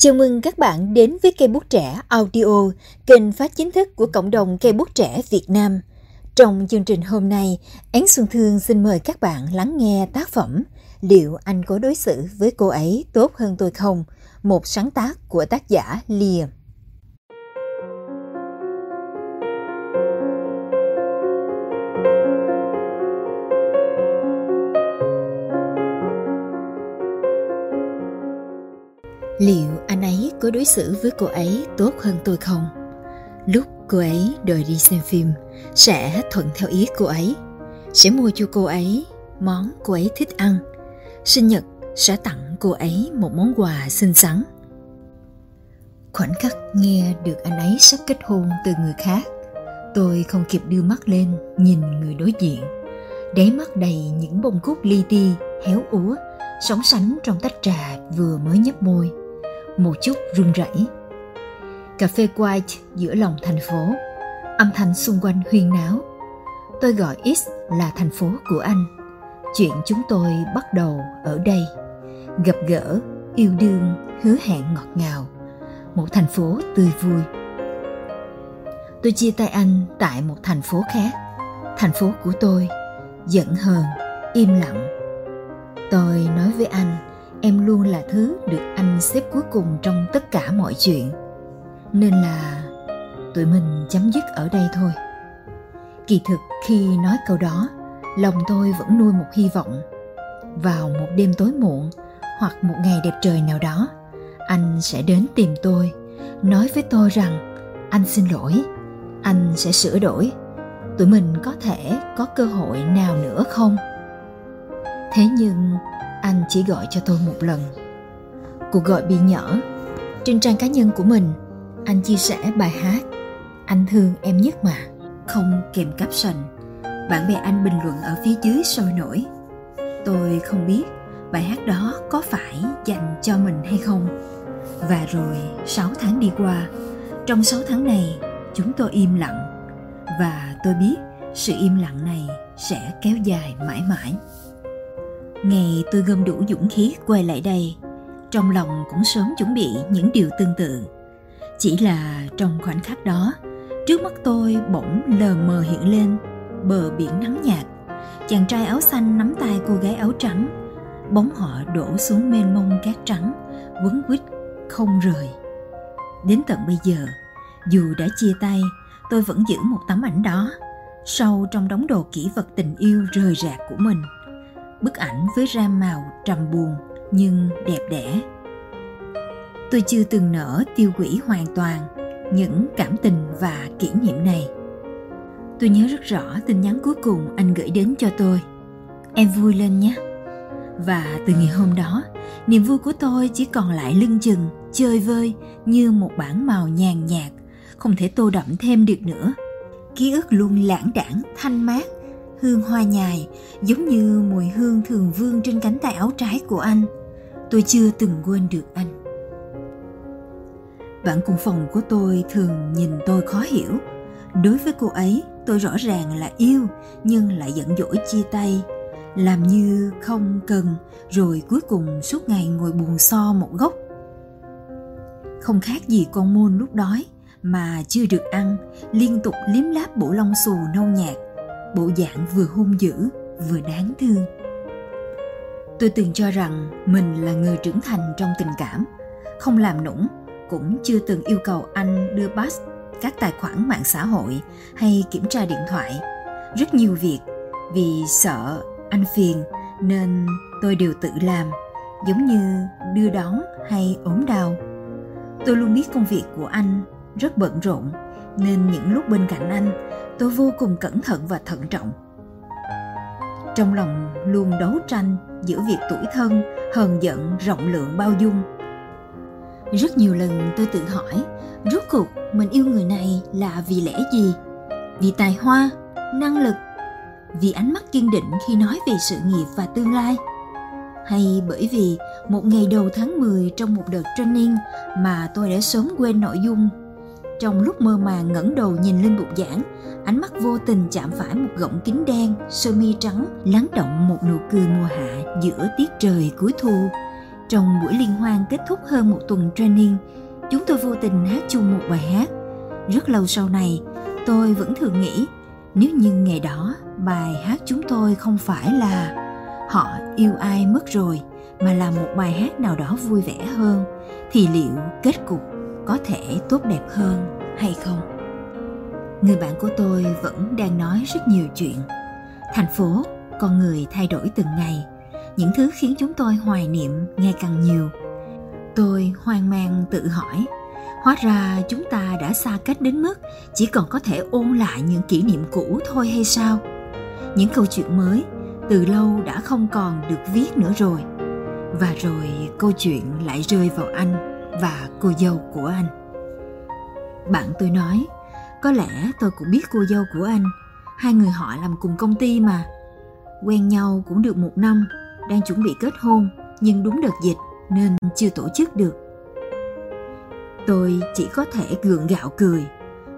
Chào mừng các bạn đến với cây bút trẻ audio, kênh phát chính thức của cộng đồng cây bút trẻ Việt Nam. Trong chương trình hôm nay, Ánh Xuân Thương xin mời các bạn lắng nghe tác phẩm Liệu anh có đối xử với cô ấy tốt hơn tôi không? Một sáng tác của tác giả Liam. Có đối xử với cô ấy tốt hơn tôi không? Lúc cô ấy đòi đi xem phim, sẽ thuận theo ý cô ấy, sẽ mua cho cô ấy món cô ấy thích ăn. Sinh nhật sẽ tặng cô ấy một món quà xinh xắn. Khoảnh khắc nghe được anh ấy sắp kết hôn từ người khác, tôi không kịp đưa mắt lên nhìn người đối diện. Đáy mắt đầy những bông cúc li ti, héo úa, sóng sánh trong tách trà vừa mới nhấp môi một chút run rẩy. Cà phê White giữa lòng thành phố, âm thanh xung quanh huyên náo. Tôi gọi X là thành phố của anh. Chuyện chúng tôi bắt đầu ở đây. Gặp gỡ, yêu đương, hứa hẹn ngọt ngào. Một thành phố tươi vui. Tôi chia tay anh tại một thành phố khác. Thành phố của tôi, giận hờn, im lặng. Tôi nói với anh em luôn là thứ được anh xếp cuối cùng trong tất cả mọi chuyện. Nên là tụi mình chấm dứt ở đây thôi. Kỳ thực khi nói câu đó, lòng tôi vẫn nuôi một hy vọng. Vào một đêm tối muộn, hoặc một ngày đẹp trời nào đó, anh sẽ đến tìm tôi, nói với tôi rằng, anh xin lỗi, anh sẽ sửa đổi. Tụi mình có thể có cơ hội nào nữa không? Thế nhưng anh chỉ gọi cho tôi một lần. Cuộc gọi bị nhỡ trên trang cá nhân của mình, anh chia sẻ bài hát anh thương em nhất mà. Không kèm caption. Bạn bè anh bình luận ở phía dưới sôi nổi. Tôi không biết bài hát đó có phải dành cho mình hay không. Và rồi 6 tháng đi qua, trong 6 tháng này, chúng tôi im lặng. Và tôi biết sự im lặng này sẽ kéo dài mãi mãi. Ngày tôi gom đủ dũng khí quay lại đây, trong lòng cũng sớm chuẩn bị những điều tương tự. Chỉ là trong khoảnh khắc đó, trước mắt tôi bỗng lờ mờ hiện lên bờ biển nắng nhạt. Chàng trai áo xanh nắm tay cô gái áo trắng, bóng họ đổ xuống mênh mông cát trắng, quấn quýt không rời. Đến tận bây giờ, dù đã chia tay, tôi vẫn giữ một tấm ảnh đó, sâu trong đống đồ kỷ vật tình yêu rời rạc của mình bức ảnh với ram màu trầm buồn nhưng đẹp đẽ. Tôi chưa từng nở tiêu hủy hoàn toàn những cảm tình và kỷ niệm này. Tôi nhớ rất rõ tin nhắn cuối cùng anh gửi đến cho tôi. Em vui lên nhé. Và từ ngày hôm đó, niềm vui của tôi chỉ còn lại lưng chừng, chơi vơi như một bản màu nhàn nhạt, không thể tô đậm thêm được nữa. Ký ức luôn lãng đảng, thanh mát hương hoa nhài, giống như mùi hương thường vương trên cánh tay áo trái của anh. Tôi chưa từng quên được anh. Bạn cùng phòng của tôi thường nhìn tôi khó hiểu. Đối với cô ấy, tôi rõ ràng là yêu, nhưng lại giận dỗi chia tay. Làm như không cần, rồi cuối cùng suốt ngày ngồi buồn so một góc. Không khác gì con môn lúc đói, mà chưa được ăn, liên tục liếm láp bộ lông xù nâu nhạt bộ dạng vừa hung dữ, vừa đáng thương. Tôi từng cho rằng mình là người trưởng thành trong tình cảm, không làm nũng, cũng chưa từng yêu cầu anh đưa pass các tài khoản mạng xã hội hay kiểm tra điện thoại. Rất nhiều việc vì sợ anh phiền nên tôi đều tự làm, giống như đưa đón hay ốm đau. Tôi luôn biết công việc của anh rất bận rộn nên những lúc bên cạnh anh, tôi vô cùng cẩn thận và thận trọng. Trong lòng luôn đấu tranh giữa việc tuổi thân, hờn giận, rộng lượng bao dung. Rất nhiều lần tôi tự hỏi, rốt cuộc mình yêu người này là vì lẽ gì? Vì tài hoa, năng lực, vì ánh mắt kiên định khi nói về sự nghiệp và tương lai? Hay bởi vì một ngày đầu tháng 10 trong một đợt training mà tôi đã sớm quên nội dung trong lúc mơ màng ngẩng đầu nhìn lên bục giảng, ánh mắt vô tình chạm phải một gọng kính đen, sơ mi trắng, lắng động một nụ cười mùa hạ giữa tiết trời cuối thu. Trong buổi liên hoan kết thúc hơn một tuần training, chúng tôi vô tình hát chung một bài hát. Rất lâu sau này, tôi vẫn thường nghĩ nếu như ngày đó bài hát chúng tôi không phải là họ yêu ai mất rồi mà là một bài hát nào đó vui vẻ hơn thì liệu kết cục có thể tốt đẹp hơn hay không? Người bạn của tôi vẫn đang nói rất nhiều chuyện. Thành phố, con người thay đổi từng ngày. Những thứ khiến chúng tôi hoài niệm ngày càng nhiều. Tôi hoang mang tự hỏi, hóa ra chúng ta đã xa cách đến mức chỉ còn có thể ôn lại những kỷ niệm cũ thôi hay sao? Những câu chuyện mới từ lâu đã không còn được viết nữa rồi. Và rồi câu chuyện lại rơi vào anh và cô dâu của anh. Bạn tôi nói, có lẽ tôi cũng biết cô dâu của anh. Hai người họ làm cùng công ty mà. Quen nhau cũng được một năm, đang chuẩn bị kết hôn, nhưng đúng đợt dịch nên chưa tổ chức được. Tôi chỉ có thể gượng gạo cười.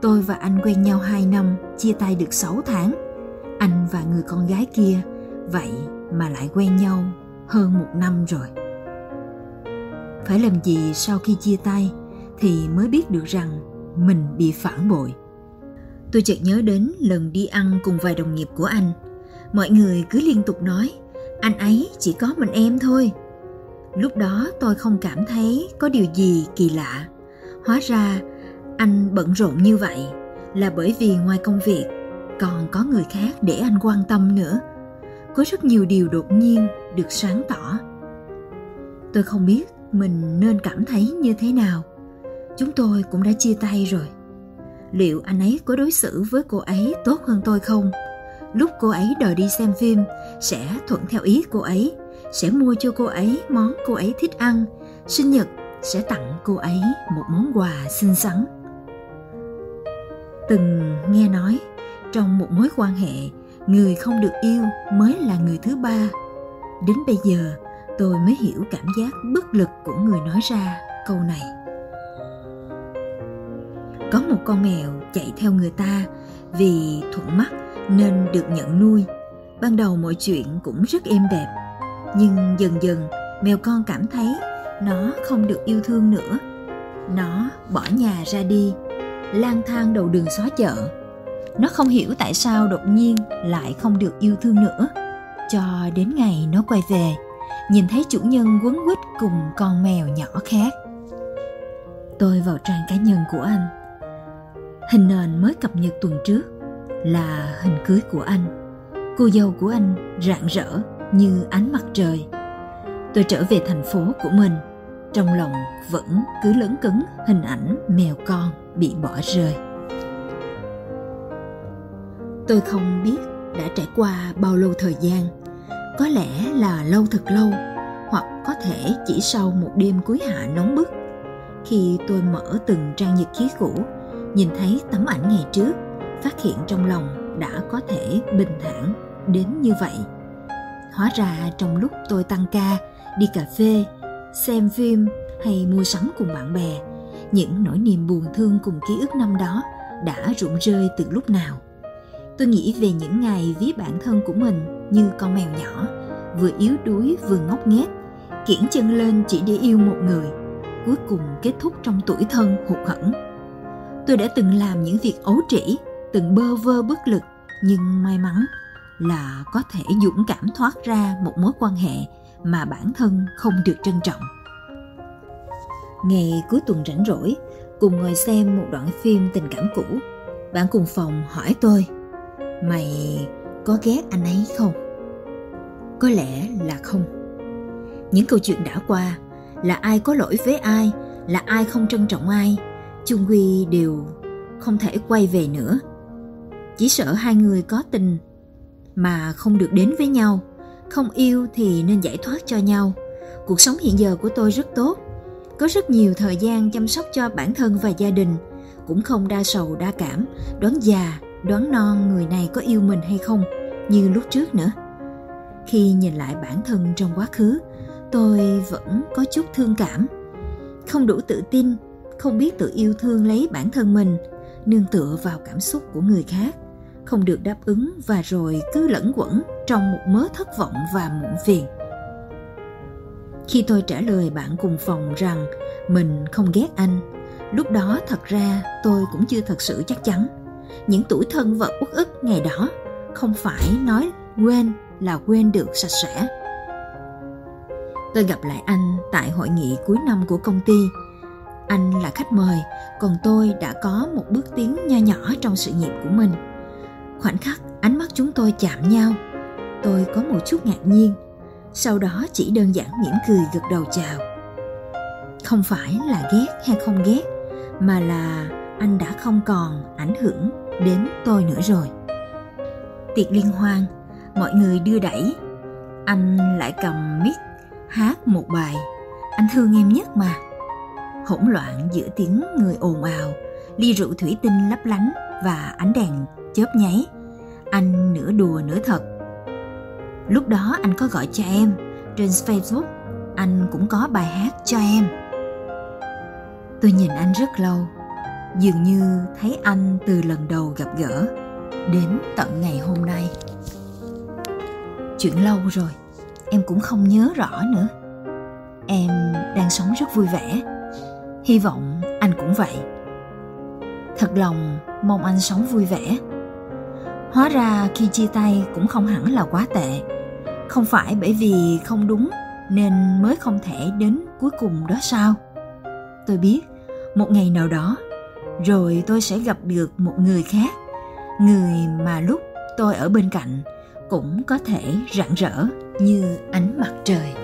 Tôi và anh quen nhau hai năm, chia tay được 6 tháng. Anh và người con gái kia, vậy mà lại quen nhau hơn một năm rồi phải làm gì sau khi chia tay thì mới biết được rằng mình bị phản bội. Tôi chợt nhớ đến lần đi ăn cùng vài đồng nghiệp của anh. Mọi người cứ liên tục nói, anh ấy chỉ có mình em thôi. Lúc đó tôi không cảm thấy có điều gì kỳ lạ. Hóa ra anh bận rộn như vậy là bởi vì ngoài công việc còn có người khác để anh quan tâm nữa. Có rất nhiều điều đột nhiên được sáng tỏ. Tôi không biết mình nên cảm thấy như thế nào? Chúng tôi cũng đã chia tay rồi. Liệu anh ấy có đối xử với cô ấy tốt hơn tôi không? Lúc cô ấy đòi đi xem phim, sẽ thuận theo ý cô ấy, sẽ mua cho cô ấy món cô ấy thích ăn, sinh nhật sẽ tặng cô ấy một món quà xinh xắn. Từng nghe nói, trong một mối quan hệ, người không được yêu mới là người thứ ba. Đến bây giờ tôi mới hiểu cảm giác bất lực của người nói ra câu này. Có một con mèo chạy theo người ta vì thuận mắt nên được nhận nuôi. Ban đầu mọi chuyện cũng rất êm đẹp, nhưng dần dần mèo con cảm thấy nó không được yêu thương nữa. Nó bỏ nhà ra đi, lang thang đầu đường xó chợ. Nó không hiểu tại sao đột nhiên lại không được yêu thương nữa. Cho đến ngày nó quay về nhìn thấy chủ nhân quấn quýt cùng con mèo nhỏ khác. Tôi vào trang cá nhân của anh. Hình nền mới cập nhật tuần trước là hình cưới của anh. Cô dâu của anh rạng rỡ như ánh mặt trời. Tôi trở về thành phố của mình. Trong lòng vẫn cứ lớn cứng hình ảnh mèo con bị bỏ rơi. Tôi không biết đã trải qua bao lâu thời gian có lẽ là lâu thật lâu, hoặc có thể chỉ sau một đêm cuối hạ nóng bức. Khi tôi mở từng trang nhật ký cũ, nhìn thấy tấm ảnh ngày trước, phát hiện trong lòng đã có thể bình thản đến như vậy. Hóa ra trong lúc tôi tăng ca, đi cà phê, xem phim hay mua sắm cùng bạn bè, những nỗi niềm buồn thương cùng ký ức năm đó đã rụng rơi từ lúc nào tôi nghĩ về những ngày ví bản thân của mình như con mèo nhỏ, vừa yếu đuối vừa ngốc nghếch, kiển chân lên chỉ để yêu một người, cuối cùng kết thúc trong tuổi thân hụt hẫng. Tôi đã từng làm những việc ấu trĩ, từng bơ vơ bất lực, nhưng may mắn là có thể dũng cảm thoát ra một mối quan hệ mà bản thân không được trân trọng. Ngày cuối tuần rảnh rỗi, cùng ngồi xem một đoạn phim tình cảm cũ. Bạn cùng phòng hỏi tôi mày có ghét anh ấy không? Có lẽ là không. Những câu chuyện đã qua, là ai có lỗi với ai, là ai không trân trọng ai, chung quy đều không thể quay về nữa. Chỉ sợ hai người có tình mà không được đến với nhau, không yêu thì nên giải thoát cho nhau. Cuộc sống hiện giờ của tôi rất tốt, có rất nhiều thời gian chăm sóc cho bản thân và gia đình, cũng không đa sầu đa cảm đoán già đoán non người này có yêu mình hay không như lúc trước nữa. Khi nhìn lại bản thân trong quá khứ tôi vẫn có chút thương cảm. Không đủ tự tin không biết tự yêu thương lấy bản thân mình nương tựa vào cảm xúc của người khác không được đáp ứng và rồi cứ lẫn quẩn trong một mớ thất vọng và muộn phiền. Khi tôi trả lời bạn cùng phòng rằng mình không ghét anh, lúc đó thật ra tôi cũng chưa thật sự chắc chắn. Những tuổi thân và uất ức ngày đó không phải nói quên là quên được sạch sẽ. Tôi gặp lại anh tại hội nghị cuối năm của công ty. Anh là khách mời, còn tôi đã có một bước tiến nho nhỏ trong sự nghiệp của mình. Khoảnh khắc ánh mắt chúng tôi chạm nhau, tôi có một chút ngạc nhiên, sau đó chỉ đơn giản mỉm cười gật đầu chào. Không phải là ghét hay không ghét, mà là anh đã không còn ảnh hưởng đến tôi nữa rồi. Tiệc liên hoan, mọi người đưa đẩy, anh lại cầm mic hát một bài. Anh thương em nhất mà. Hỗn loạn giữa tiếng người ồn ào ly rượu thủy tinh lấp lánh và ánh đèn chớp nháy. Anh nửa đùa nửa thật. Lúc đó anh có gọi cho em trên facebook anh cũng có bài hát cho em. Tôi nhìn anh rất lâu dường như thấy anh từ lần đầu gặp gỡ, đến tận ngày hôm nay. Chuyện lâu rồi, em cũng không nhớ rõ nữa. Em đang sống rất vui vẻ. Hy vọng anh cũng vậy. Thật lòng, mong anh sống vui vẻ. Hóa ra khi chia tay cũng không hẳn là quá tệ. Không phải bởi vì không đúng nên mới không thể đến cuối cùng đó sao? Tôi biết, một ngày nào đó rồi tôi sẽ gặp được một người khác. Người mà lúc tôi ở bên cạnh cũng có thể rạng rỡ như ánh mặt trời.